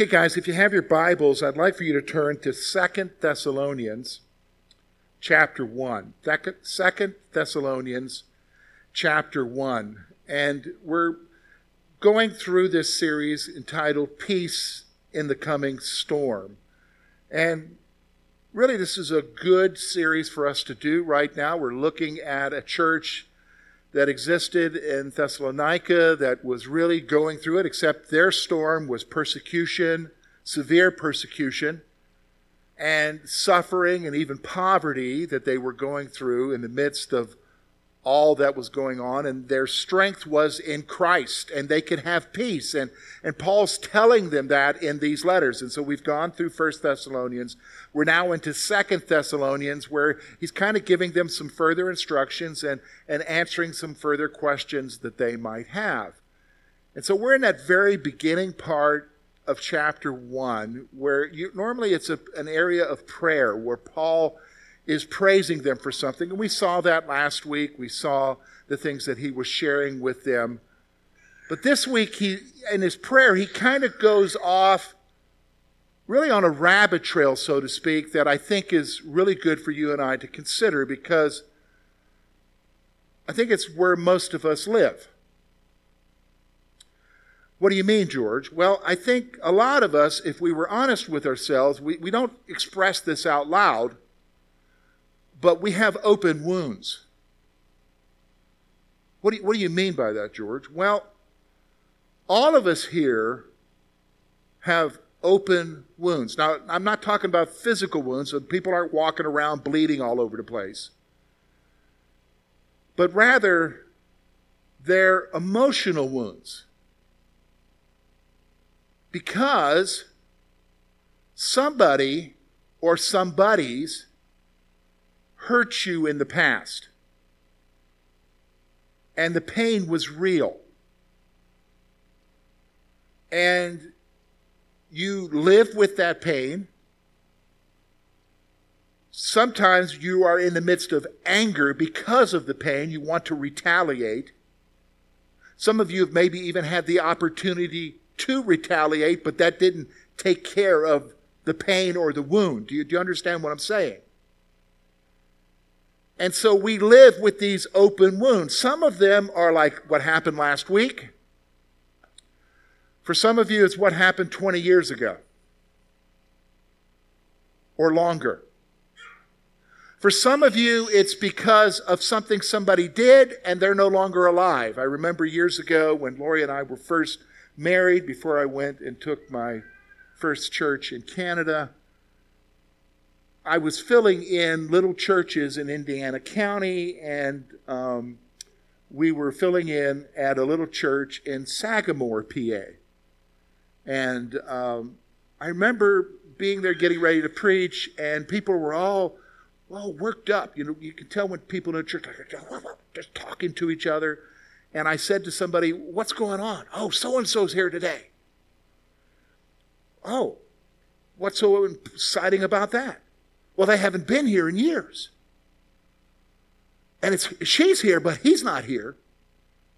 Okay, guys, if you have your Bibles, I'd like for you to turn to Second Thessalonians chapter 1. Second Thessalonians chapter 1. And we're going through this series entitled Peace in the Coming Storm. And really, this is a good series for us to do right now. We're looking at a church that existed in Thessalonica that was really going through it, except their storm was persecution, severe persecution, and suffering and even poverty that they were going through in the midst of all that was going on and their strength was in Christ and they could have peace. And and Paul's telling them that in these letters. And so we've gone through First Thessalonians. We're now into Second Thessalonians where he's kind of giving them some further instructions and and answering some further questions that they might have. And so we're in that very beginning part of chapter 1 where you, normally it's a, an area of prayer where Paul is praising them for something. And we saw that last week. We saw the things that he was sharing with them. But this week, he, in his prayer, he kind of goes off really on a rabbit trail, so to speak, that I think is really good for you and I to consider because I think it's where most of us live. What do you mean, George? Well, I think a lot of us, if we were honest with ourselves, we, we don't express this out loud, but we have open wounds. What do, you, what do you mean by that, George? Well, all of us here have open wounds. Now, I'm not talking about physical wounds, so people aren't walking around bleeding all over the place. But rather, they're emotional wounds. Because somebody or somebodies hurt you in the past. And the pain was real. And you live with that pain. Sometimes you are in the midst of anger because of the pain. You want to retaliate. Some of you have maybe even had the opportunity to retaliate, but that didn't take care of the pain or the wound. Do you, do you understand what I'm saying? And so we live with these open wounds. Some of them are like what happened last week. For some of you, it's what happened 20 years ago or longer. For some of you, it's because of something somebody did and they're no longer alive. I remember years ago when Lori and I were first married, before I went and took my first church in Canada. I was filling in little churches in Indiana County, and um, we were filling in at a little church in Sagamore, PA. And um, I remember being there getting ready to preach, and people were all all worked up. You know, you can tell when people in a church are just talking to each other. And I said to somebody, "What's going on?" "Oh, so and so's here today." "Oh, what's so exciting about that?" Well, they haven't been here in years. And it's she's here, but he's not here.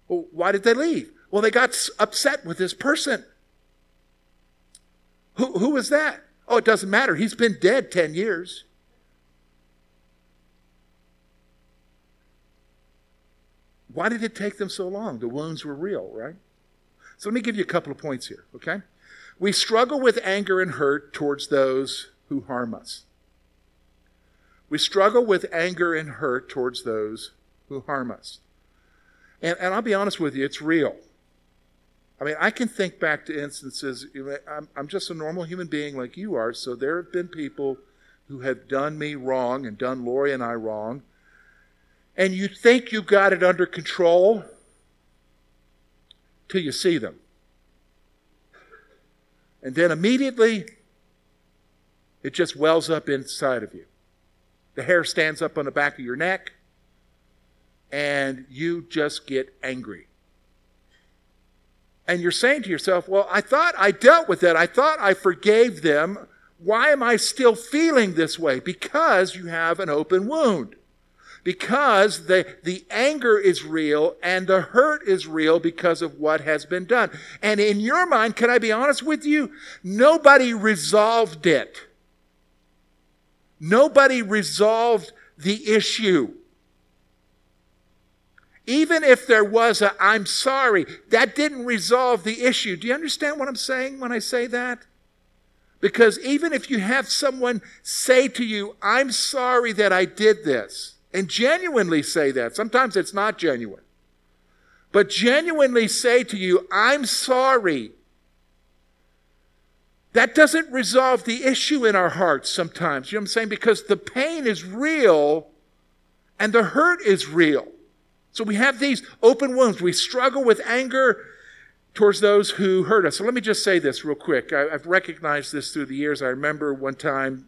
Well, why did they leave? Well, they got upset with this person. Who, who was that? Oh, it doesn't matter. He's been dead 10 years. Why did it take them so long? The wounds were real, right? So let me give you a couple of points here, okay? We struggle with anger and hurt towards those who harm us. We struggle with anger and hurt towards those who harm us. And, and I'll be honest with you, it's real. I mean, I can think back to instances, I'm, I'm just a normal human being like you are, so there have been people who have done me wrong and done Lori and I wrong. And you think you've got it under control till you see them. And then immediately, it just wells up inside of you. The hair stands up on the back of your neck, and you just get angry. And you're saying to yourself, Well, I thought I dealt with it. I thought I forgave them. Why am I still feeling this way? Because you have an open wound. because the, the anger is real and the hurt is real because of what has been done. And in your mind, can I be honest with you? Nobody resolved it. Nobody resolved the issue. Even if there was a I'm sorry, that didn't resolve the issue. Do you understand what I'm saying when I say that? Because even if you have someone say to you, I'm sorry that I did this, and genuinely say that, sometimes it's not genuine, but genuinely say to you, I'm sorry, that doesn't resolve the issue in our hearts sometimes. You know what I'm saying? Because the pain is real and the hurt is real. So we have these open wounds. We struggle with anger towards those who hurt us. So let me just say this real quick. I, have recognized this through the years. I remember one time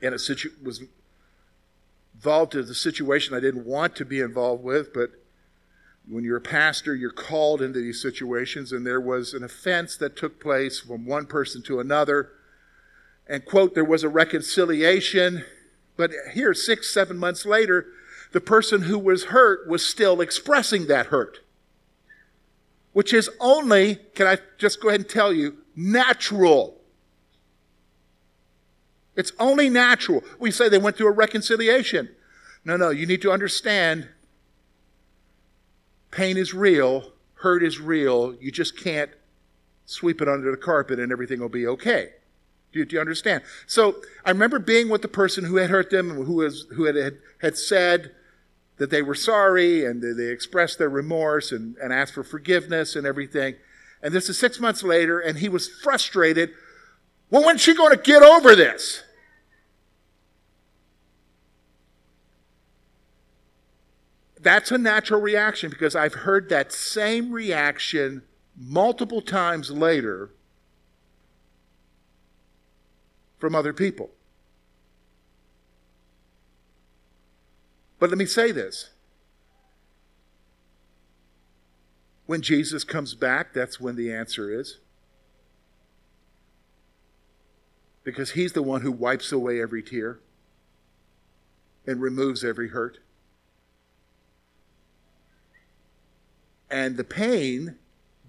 in a situ- was involved in a situation I didn't want to be involved with, but when you're a pastor, you're called into these situations, and there was an offense that took place from one person to another. And, quote, there was a reconciliation, but here, six, seven months later, the person who was hurt was still expressing that hurt which is only, can I just go ahead and tell you, natural. It's only natural. We say they went through a reconciliation. No, no, you need to understand pain is real, hurt is real. You just can't sweep it under the carpet and everything will be okay. Do you, do you understand? So I remember being with the person who had hurt them, who, was, who had, had, had said, that they were sorry and they expressed their remorse and, and asked for forgiveness and everything. And this is six months later, and he was frustrated. Well, when's she going to get over this? That's a natural reaction because I've heard that same reaction multiple times later from other people. But let me say this. When Jesus comes back, that's when the answer is. Because he's the one who wipes away every tear and removes every hurt. And the pain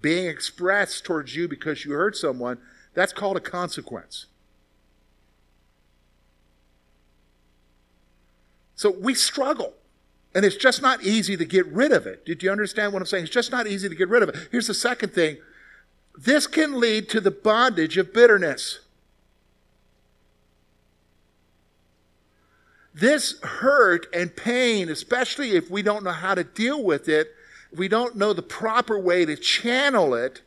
being expressed towards you because you hurt someone, that's called a consequence. So we struggle. And it's just not easy to get rid of it. Did you understand what I'm saying? It's just not easy to get rid of it. Here's the second thing this can lead to the bondage of bitterness. This hurt and pain, especially if we don't know how to deal with it, we don't know the proper way to channel it,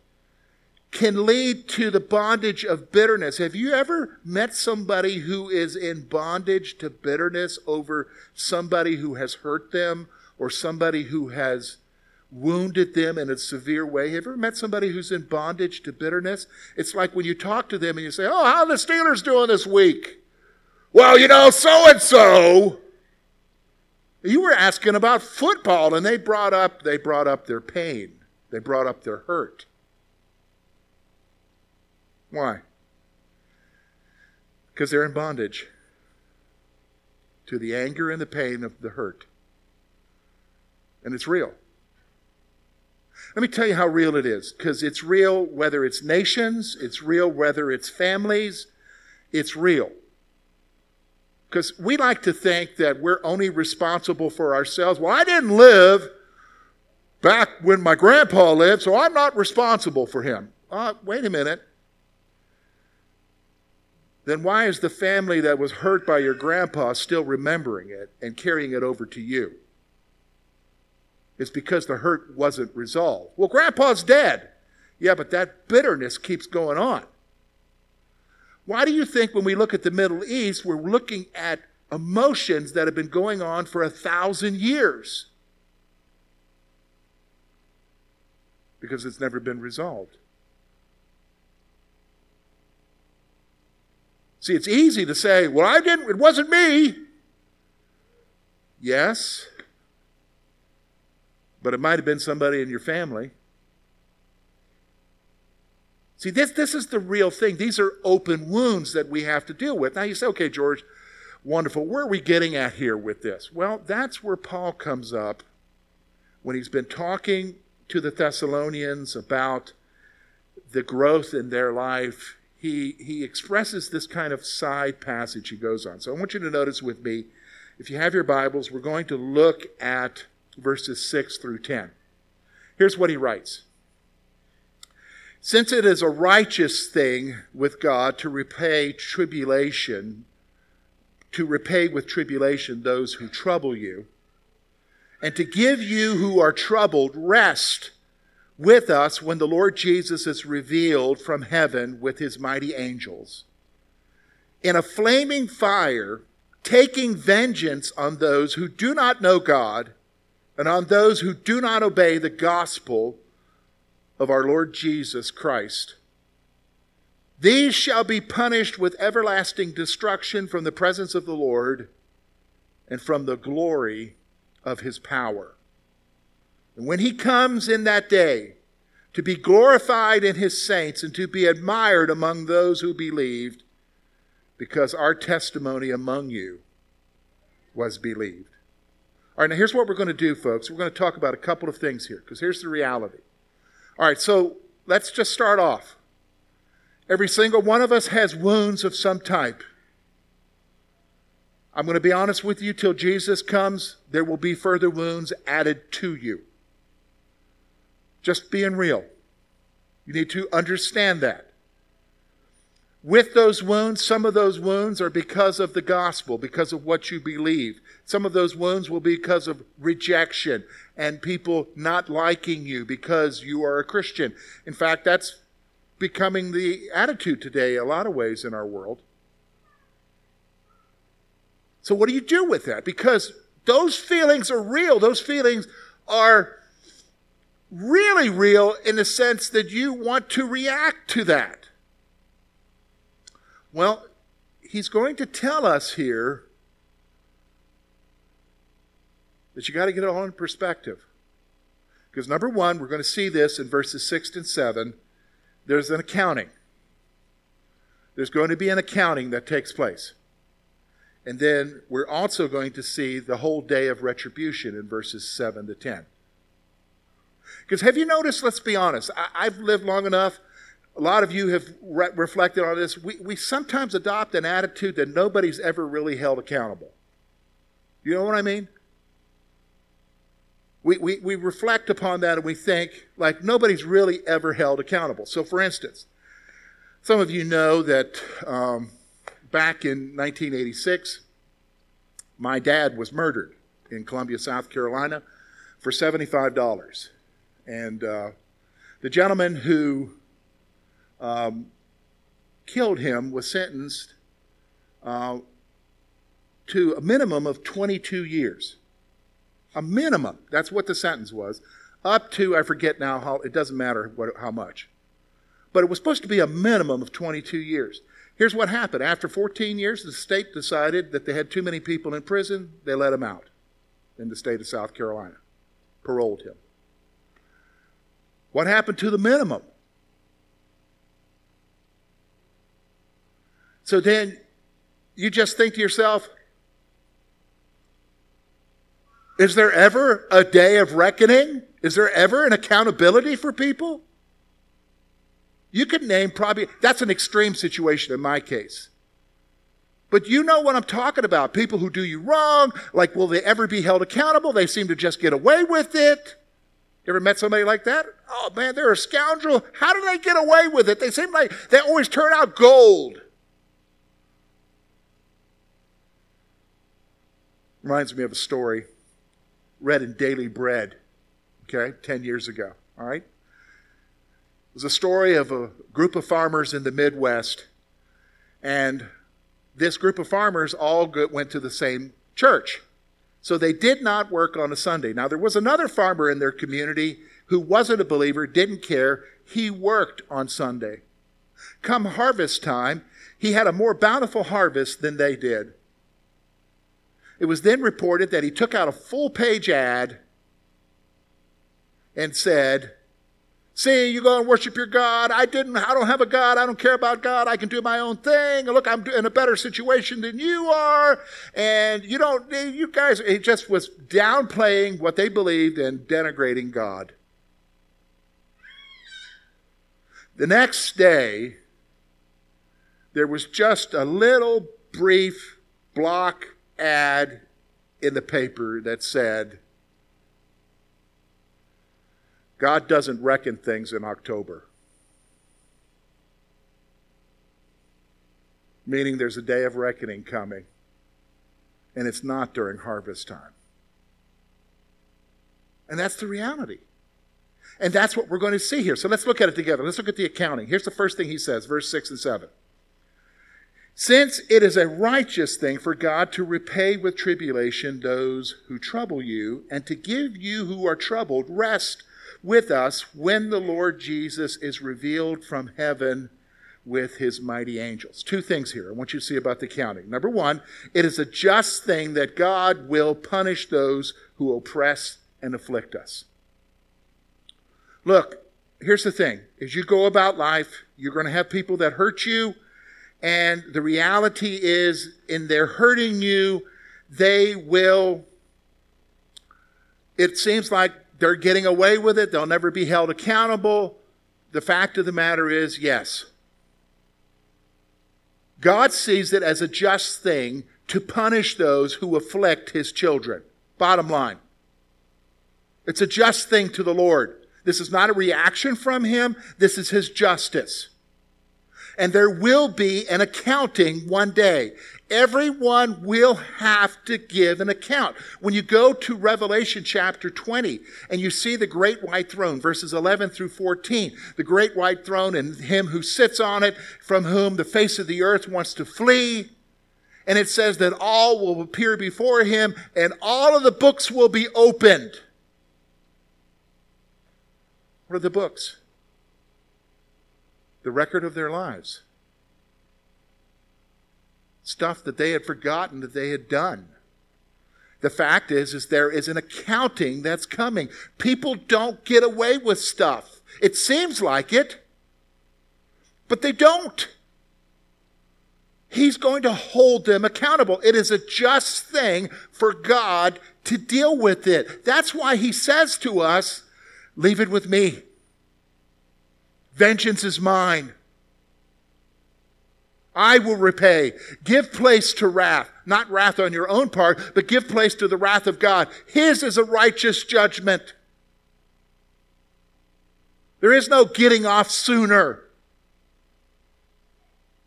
can lead to the bondage of bitterness. Have you ever met somebody who is in bondage to bitterness over somebody who has hurt them or somebody who has wounded them in a severe way? Have you ever met somebody who's in bondage to bitterness? It's like when you talk to them and you say, Oh, how are the Steelers doing this week? Well, you know, so and so. You were asking about football and they brought up they brought up their pain. They brought up their hurt. Why? Because they're in bondage to the anger and the pain of the hurt. And it's real. Let me tell you how real it is, because it's real whether it's nations, it's real whether it's families, it's real. Because we like to think that we're only responsible for ourselves. Well, I didn't live back when my grandpa lived, so I'm not responsible for him. Uh, wait a minute then why is the family that was hurt by your grandpa still remembering it and carrying it over to you? It's because the hurt wasn't resolved. Well, grandpa's dead. Yeah, but that bitterness keeps going on. Why do you think when we look at the Middle East, we're looking at emotions that have been going on for a thousand years? Because it's never been resolved. See, it's easy to say, well, I didn't, it wasn't me. Yes, but it might have been somebody in your family. See, this, this is the real thing. These are open wounds that we have to deal with. Now you say, okay, George, Wonderful. Where are we getting at here with this? Well, that's where Paul comes up when he's been talking to the Thessalonians about the growth in their life. He, he expresses this kind of side passage he goes on. So I want you to notice with me, if you have your Bibles, we're going to look at verses 6 through 10. Here's what he writes Since it is a righteous thing with God to repay tribulation to repay with tribulation those who trouble you, and to give you who are troubled rest with us when the Lord Jesus is revealed from heaven with his mighty angels. In a flaming fire, taking vengeance on those who do not know God and on those who do not obey the gospel of our Lord Jesus Christ. These shall be punished with everlasting destruction from the presence of the Lord and from the glory of his power. And when he comes in that day to be glorified in his saints and to be admired among those who believed, because our testimony among you was believed. All right, now here's what we're going to do, folks. We're going to talk about a couple of things here, because here's the reality. All right, so let's just start off. Every single one of us has wounds of some type. I'm going to be honest with you, till Jesus comes, there will be further wounds added to you. Just being real. You need to understand that. With those wounds, some of those wounds are because of the gospel, because of what you believe. Some of those wounds will be because of rejection and people not liking you because you are a Christian. In fact, that's becoming the attitude today, a lot of ways in our world. So, what do you do with that? Because those feelings are real. Those feelings are really real in the sense that you want to react to that. Well, he's going to tell us here that you got to get it all in perspective. Because number one, we're going to see this in verses 6 and 7 there's an accounting. There's going to be an accounting that takes place. And then we're also going to see the whole day of retribution in verses 7 to 10. Because have you noticed, let's be honest, I, have lived long enough. A lot of you have re- reflected on this. We, we sometimes adopt an attitude that nobody's ever really held accountable. You know what I mean? we, we, we reflect upon that and we think like nobody's really ever held accountable. So, for instance, some of you know that um, back in 1986, my dad was murdered in Columbia, South Carolina, for $75. And uh, the gentleman who um, killed him was sentenced uh, to a minimum of 22 years a minimum. That's what the sentence was. Up to, I forget now how, it doesn't matter what, how much. But it was supposed to be a minimum of 22 years. Here's what happened. After 14 years, the state decided that they had too many people in prison. They let him out in the state of South Carolina, paroled him. What happened to the minimum? So then you just think to yourself, is there ever a day of reckoning? Is there ever an accountability for people? You could name probably, that's an extreme situation in my case. But you know what I'm talking about. People who do you wrong, like, will they ever be held accountable? They seem to just get away with it. You ever met somebody like that? Oh man, they're a scoundrel. How do they get away with it? They seem like they always turn out gold. Reminds me of a story read in Daily Bread, okay, 10 years ago, all right? It was a story of a group of farmers in the Midwest, and this group of farmers all went to the same church. So they did not work on a Sunday. Now, there was another farmer in their community who wasn't a believer, didn't care. He worked on Sunday. Come harvest time, he had a more bountiful harvest than they did. It was then reported that he took out a full page ad and said, See, you go and worship your God. I didn't, I don't have a God. I don't care about God. I can do my own thing. Look, I'm in a better situation than you are. And you don't, you guys, it just was downplaying what they believed and denigrating God. The next day, there was just a little brief block ad in the paper that said, God doesn't reckon things in October. Meaning there's a day of reckoning coming, and it's not during harvest time. And that's the reality. And that's what we're going to see here. So let's look at it together. Let's look at the accounting. Here's the first thing he says, verse 6 and 7. Since it is a righteous thing for God to repay with tribulation those who trouble you, and to give you who are troubled rest with us when the Lord Jesus is revealed from heaven with his mighty angels. Two things here I want you to see about the counting. Number one, it is a just thing that God will punish those who oppress and afflict us. Look, here's the thing as you go about life, you're going to have people that hurt you, and the reality is, in their hurting you, they will. It seems like they're getting away with it. They'll never be held accountable. The fact of the matter is, yes. God sees it as a just thing to punish those who afflict his children. Bottom line. It's a just thing to the Lord. This is not a reaction from him. This is his justice. And there will be an accounting one day. Everyone will have to give an account. When you go to Revelation chapter 20 and you see the great white throne, verses 11 through 14, the great white throne and him who sits on it, from whom the face of the earth wants to flee. And it says that all will appear before him and all of the books will be opened. What are the books? The record of their lives stuff that they had forgotten that they had done. The fact is, is there is an accounting that's coming. People don't get away with stuff. It seems like it, but they don't. He's going to hold them accountable. It is a just thing for God to deal with it. That's why he says to us, leave it with me. Vengeance is mine. I will repay. Give place to wrath. Not wrath on your own part, but give place to the wrath of God. His is a righteous judgment. There is no getting off sooner.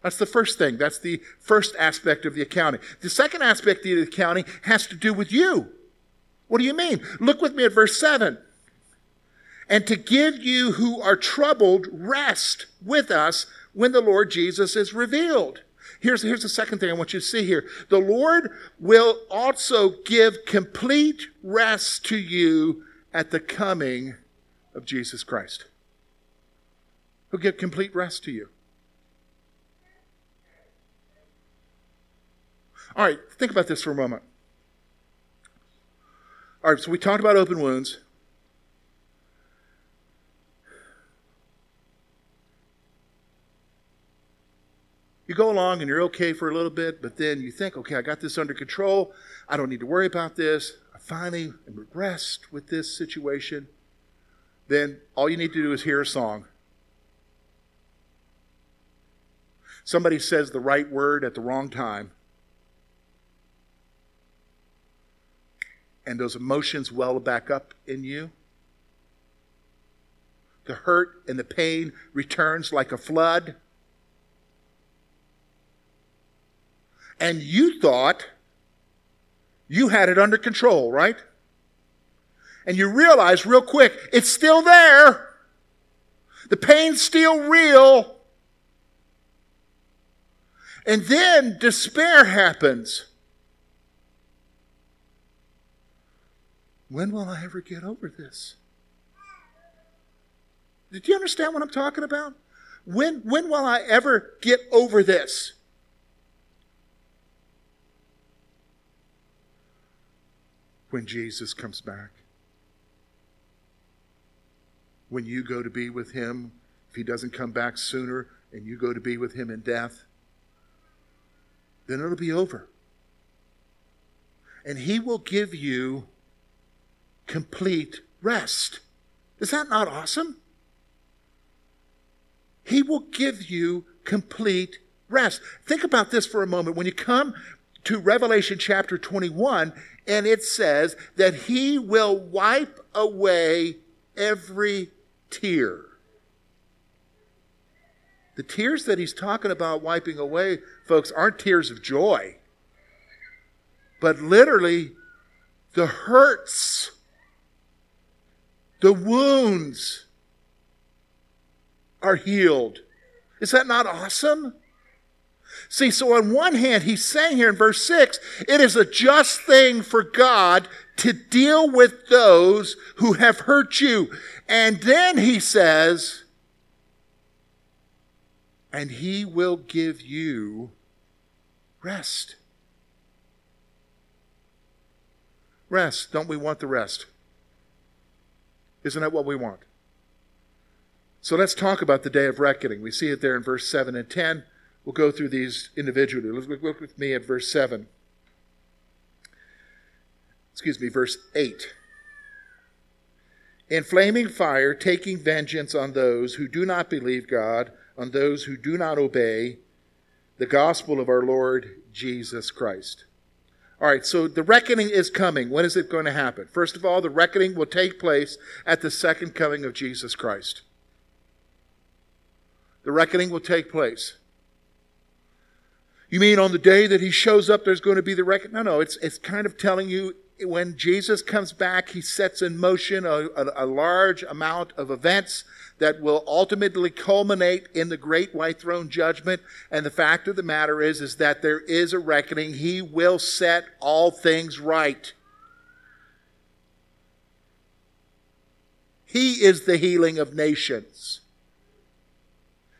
That's the first thing. That's the first aspect of the accounting. The second aspect of the accounting has to do with you. What do you mean? Look with me at verse 7. And to give you who are troubled rest with us when the Lord Jesus is revealed. Here's, here's the second thing I want you to see here. The Lord will also give complete rest to you at the coming of Jesus Christ. He'll give complete rest to you. All right, think about this for a moment. All right, so we talked about open wounds. You go along and you're okay for a little bit, but then you think, okay, I got this under control. I don't need to worry about this. I finally am rest with this situation. Then all you need to do is hear a song. Somebody says the right word at the wrong time. And those emotions well back up in you. The hurt and the pain returns like a flood. And you thought you had it under control, right? And you realize real quick, it's still there. The pain's still real. And then despair happens. When will I ever get over this? Did you understand what I'm talking about? When, when will I ever get over this? When Jesus comes back. when you go to be with him, if he doesn't come back sooner and you go to be with him in death, then it'll be over. And he will give you complete rest. Is that not awesome? He will give you complete rest. Think about this for a moment. When you come to Revelation chapter 21, and it says that he will wipe away every tear. The tears that he's talking about wiping away, folks, aren't tears of joy, but literally the hurts, the wounds are healed. Is that not awesome? See, so on one hand, he's saying here in verse 6, it is a just thing for God to deal with those who have hurt you. And then he says, and he will give you rest. Rest. Don't we want the rest? Isn't that what we want? So let's talk about the day of reckoning. We see it there in verse 7 and 10. We'll go through these individually. Look, look with me at verse 7. Excuse me, verse 8. In flaming fire, taking vengeance on those who do not believe God, on those who do not obey the gospel of our Lord Jesus Christ. All right, so the reckoning is coming. When is it going to happen? First of all, the reckoning will take place at the second coming of Jesus Christ. The reckoning will take place. You mean on the day that he shows up, there's going to be the reckoning? No, no, it's, it's kind of telling you when Jesus comes back, he sets in motion a, a, a, large amount of events that will ultimately culminate in the great white throne judgment. And the fact of the matter is, is that there is a reckoning. He will set all things right. He is the healing of nations.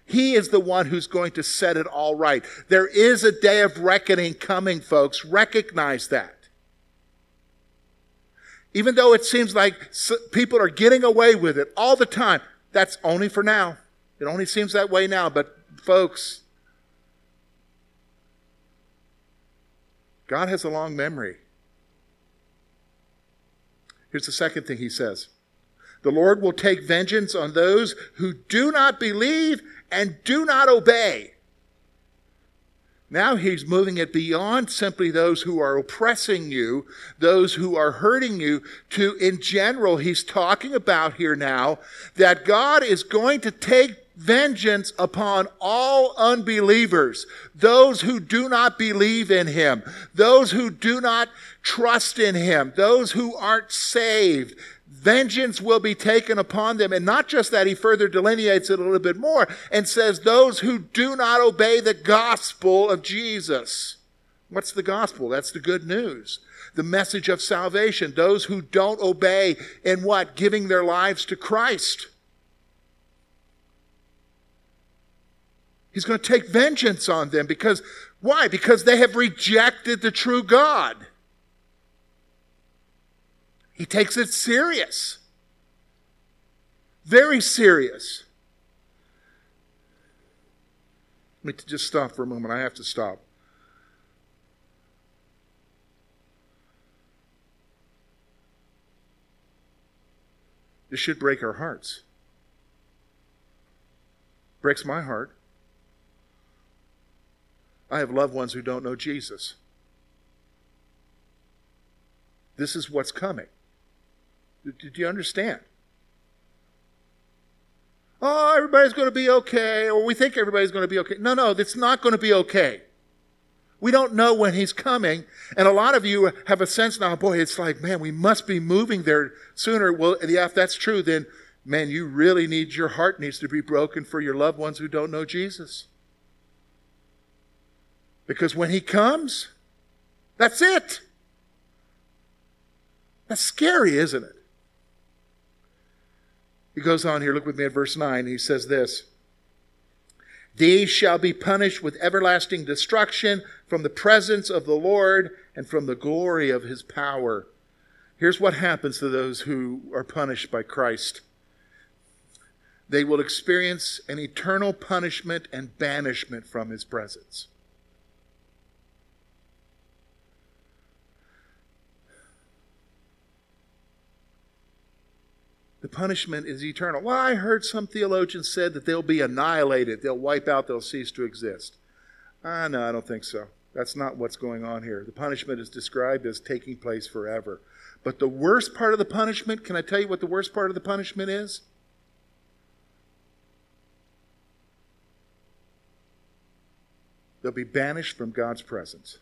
He is the one who's going to set it all right. There is a day of reckoning coming, folks. Recognize that. Even though it seems like people are getting away with it all the time, that's only for now. It only seems that way now. But, folks, God has a long memory. Here's the second thing he says The Lord will take vengeance on those who do not believe and do not obey. Now he's moving it beyond simply those who are oppressing you, those who are hurting you, to in general, he's talking about here now that God is going to take vengeance upon all unbelievers, those who do not believe in him, those who do not trust in him, those who aren't saved, vengeance will be taken upon them. And not just that, he further delineates it a little bit more and says, those who do not obey the gospel of Jesus. What's the gospel? That's the good news. The message of salvation. Those who don't obey in what? Giving their lives to Christ. He's going to take vengeance on them because, why? Because they have rejected the true God. He takes it serious. Very serious. Let me just stop for a moment. I have to stop. This should break our hearts. Breaks my heart. I have loved ones who don't know Jesus. This is what's coming. Do you understand? Oh, everybody's going to be okay, or we think everybody's going to be okay. No, no, it's not going to be okay. We don't know when he's coming. And a lot of you have a sense now, boy, it's like, man, we must be moving there sooner. Well, yeah, if that's true, then, man, you really need, your heart needs to be broken for your loved ones who don't know Jesus. Because when he comes, that's it. That's scary, isn't it? He goes on here, look with me at verse 9. He says this These shall be punished with everlasting destruction from the presence of the Lord and from the glory of his power. Here's what happens to those who are punished by Christ they will experience an eternal punishment and banishment from his presence. The punishment is eternal. Well, I heard some theologians said that they'll be annihilated, they'll wipe out, they'll cease to exist. Ah, no, I don't think so. That's not what's going on here. The punishment is described as taking place forever. But the worst part of the punishment, can I tell you what the worst part of the punishment is? They'll be banished from God's presence.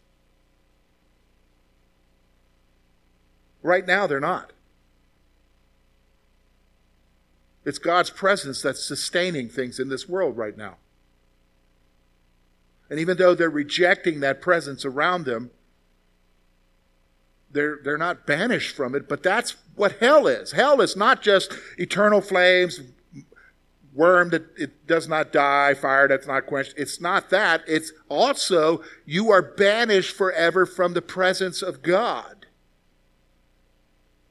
Right now, they're not. It's God's presence that's sustaining things in this world right now. And even though they're rejecting that presence around them, they're, they're not banished from it, but that's what hell is. Hell is not just eternal flames, worm that it does not die, fire that's not quenched. It's not that. It's also you are banished forever from the presence of God.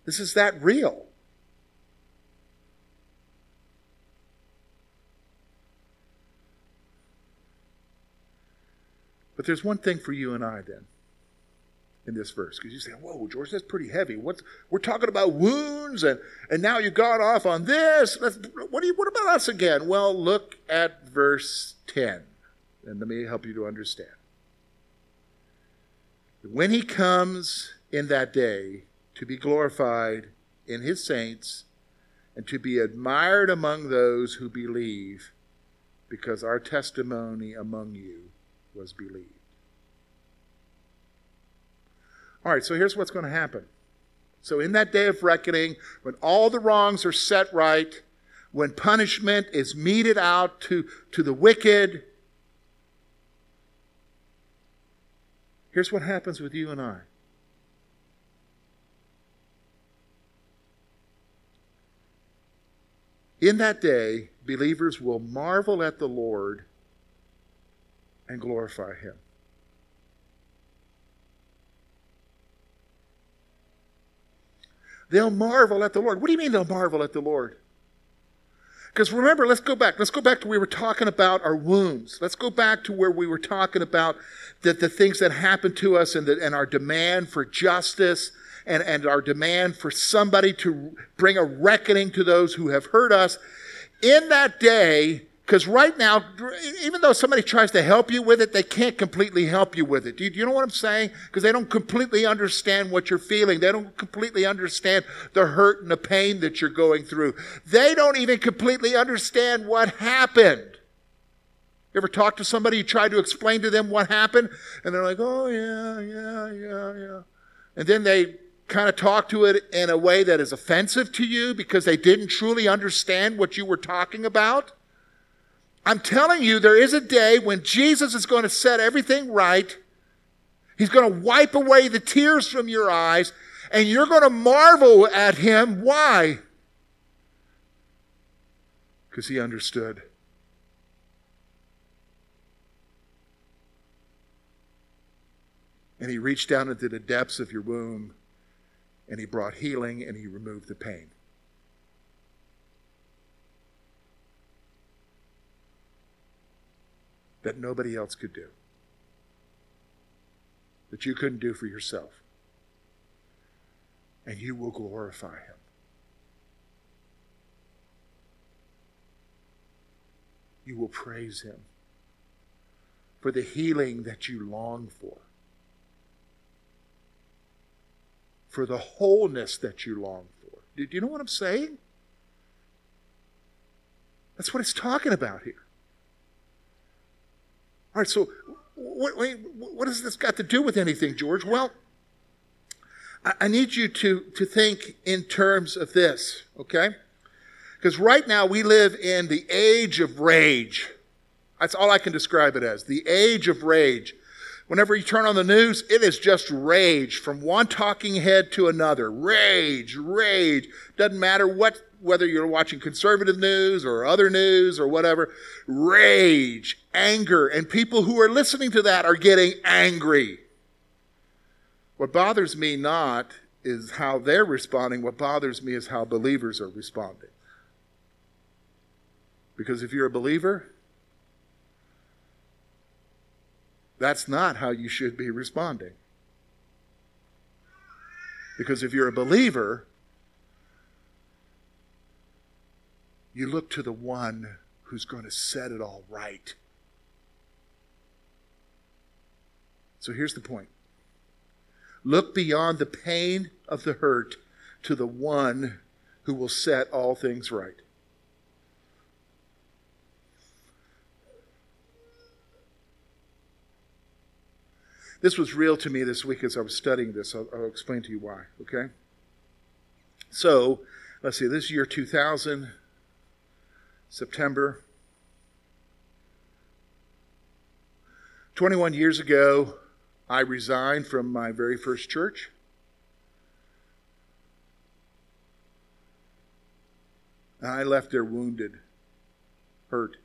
This is that real. But there's one thing for you and I then in this verse because you say, "Whoa, George, that's pretty heavy. What's we're talking about wounds, and and now you got off on this. What do you? What about us again? Well, look at verse ten, and let me help you to understand. When he comes in that day to be glorified in his saints and to be admired among those who believe, because our testimony among you was believed. All right, so here's what's going to happen. So, in that day of reckoning, when all the wrongs are set right, when punishment is meted out to, to the wicked, here's what happens with you and I. In that day, believers will marvel at the Lord and glorify Him. They'll marvel at the Lord. What do you mean they'll marvel at the Lord? Because remember, let's go back. Let's go back to where we were talking about our wounds. Let's go back to where we were talking about the, the things that happened to us and, the, and our demand for justice and, and our demand for somebody to bring a reckoning to those who have hurt us. In that day, because right now, even though somebody tries to help you with it, they can't completely help you with it. Do you, you know what I'm saying? Because they don't completely understand what you're feeling. They don't completely understand the hurt and the pain that you're going through. They don't even completely understand what happened. You ever talk to somebody, you try to explain to them what happened, and they're like, oh, yeah, yeah, yeah, yeah. And then they kind of talk to it in a way that is offensive to you because they didn't truly understand what you were talking about. I'm telling you, there is a day when Jesus is going to set everything right. He's going to wipe away the tears from your eyes, and you're going to marvel at him. Why? Because he understood. And he reached down into the depths of your womb, and he brought healing, and he removed the pain. That nobody else could do, that you couldn't do for yourself. And you will glorify Him. You will praise Him for the healing that you long for, for the wholeness that you long for. Do you know what I'm saying? That's what it's talking about here. All right, so what, what has this got to do with anything, George? Well, I need you to, to think in terms of this, okay? Because right now we live in the age of rage. That's all I can describe it as the age of rage. Whenever you turn on the news, it is just rage from one talking head to another. Rage, rage. Doesn't matter what whether you're watching conservative news or other news or whatever, rage, anger, and people who are listening to that are getting angry. What bothers me not is how they're responding. What bothers me is how believers are responding. Because if you're a believer, that's not how you should be responding. Because if you're a believer, you look to the one who's going to set it all right. So here's the point look beyond the pain of the hurt to the one who will set all things right. This was real to me this week as I was studying this. I'll, I'll explain to you why, okay? So, let's see, this year 2000, September. 21 years ago, I resigned from my very first church. And I left there wounded, hurt.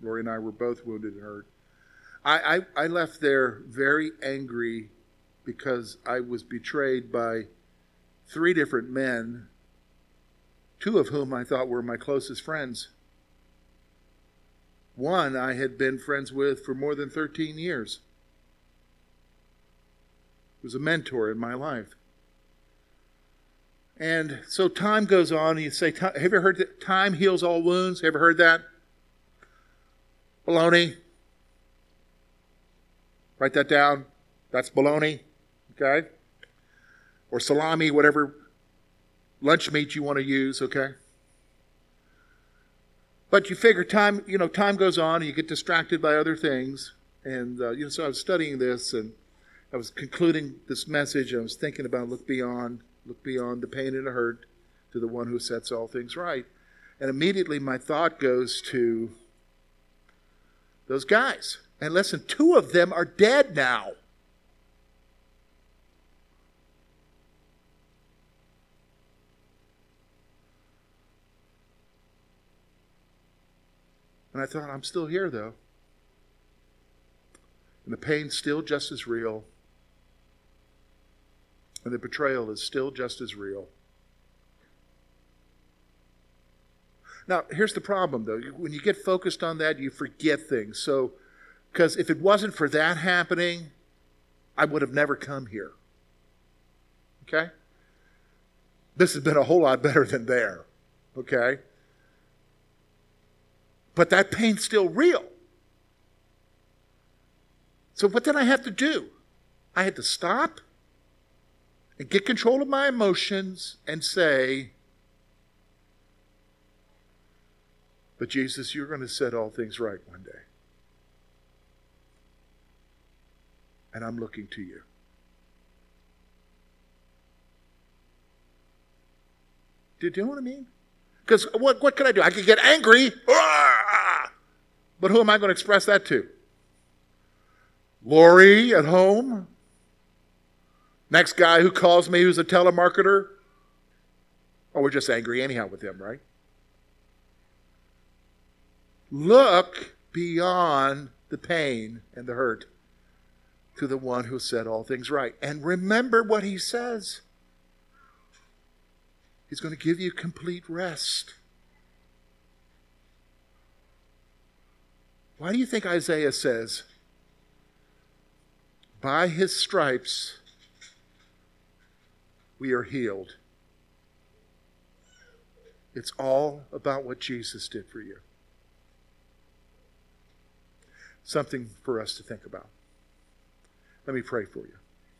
Lori and I were both wounded and hurt. I, I, I left there very angry because I was betrayed by three different men, two of whom I thought were my closest friends. One I had been friends with for more than 13 years. He was a mentor in my life. And so time goes on, you say, Have you heard that time heals all wounds? Have you ever heard that? Baloney. Write that down. That's baloney. Okay? Or salami, whatever lunch meat you want to use, okay? But you figure time, you know, time goes on and you get distracted by other things. And, uh, you know, so I was studying this and I was concluding this message. I was thinking about look beyond, look beyond the pain and the hurt to the one who sets all things right. And immediately my thought goes to those guys. And listen, two of them are dead now. And I thought, I'm still here, though. And the pain's still just as real. And the betrayal is still just as real. Now, here's the problem, though. When you get focused on that, you forget things. So, because if it wasn't for that happening, I would have never come here. Okay? This has been a whole lot better than there. Okay? But that pain's still real. So, what did I have to do? I had to stop and get control of my emotions and say, But Jesus, you're going to set all things right one day. and I'm looking to you. Do you know what I mean? Because what, what can I do? I could get angry, but who am I going to express that to? Lori at home? Next guy who calls me who's a telemarketer? Or oh, we're just angry anyhow with him, right? Look beyond the pain and the hurt to the one who set all things right. And remember what he says. He's going to give you complete rest. Why do you think Isaiah says, By his stripes we are healed? It's all about what Jesus did for you. Something for us to think about. Let me pray for you.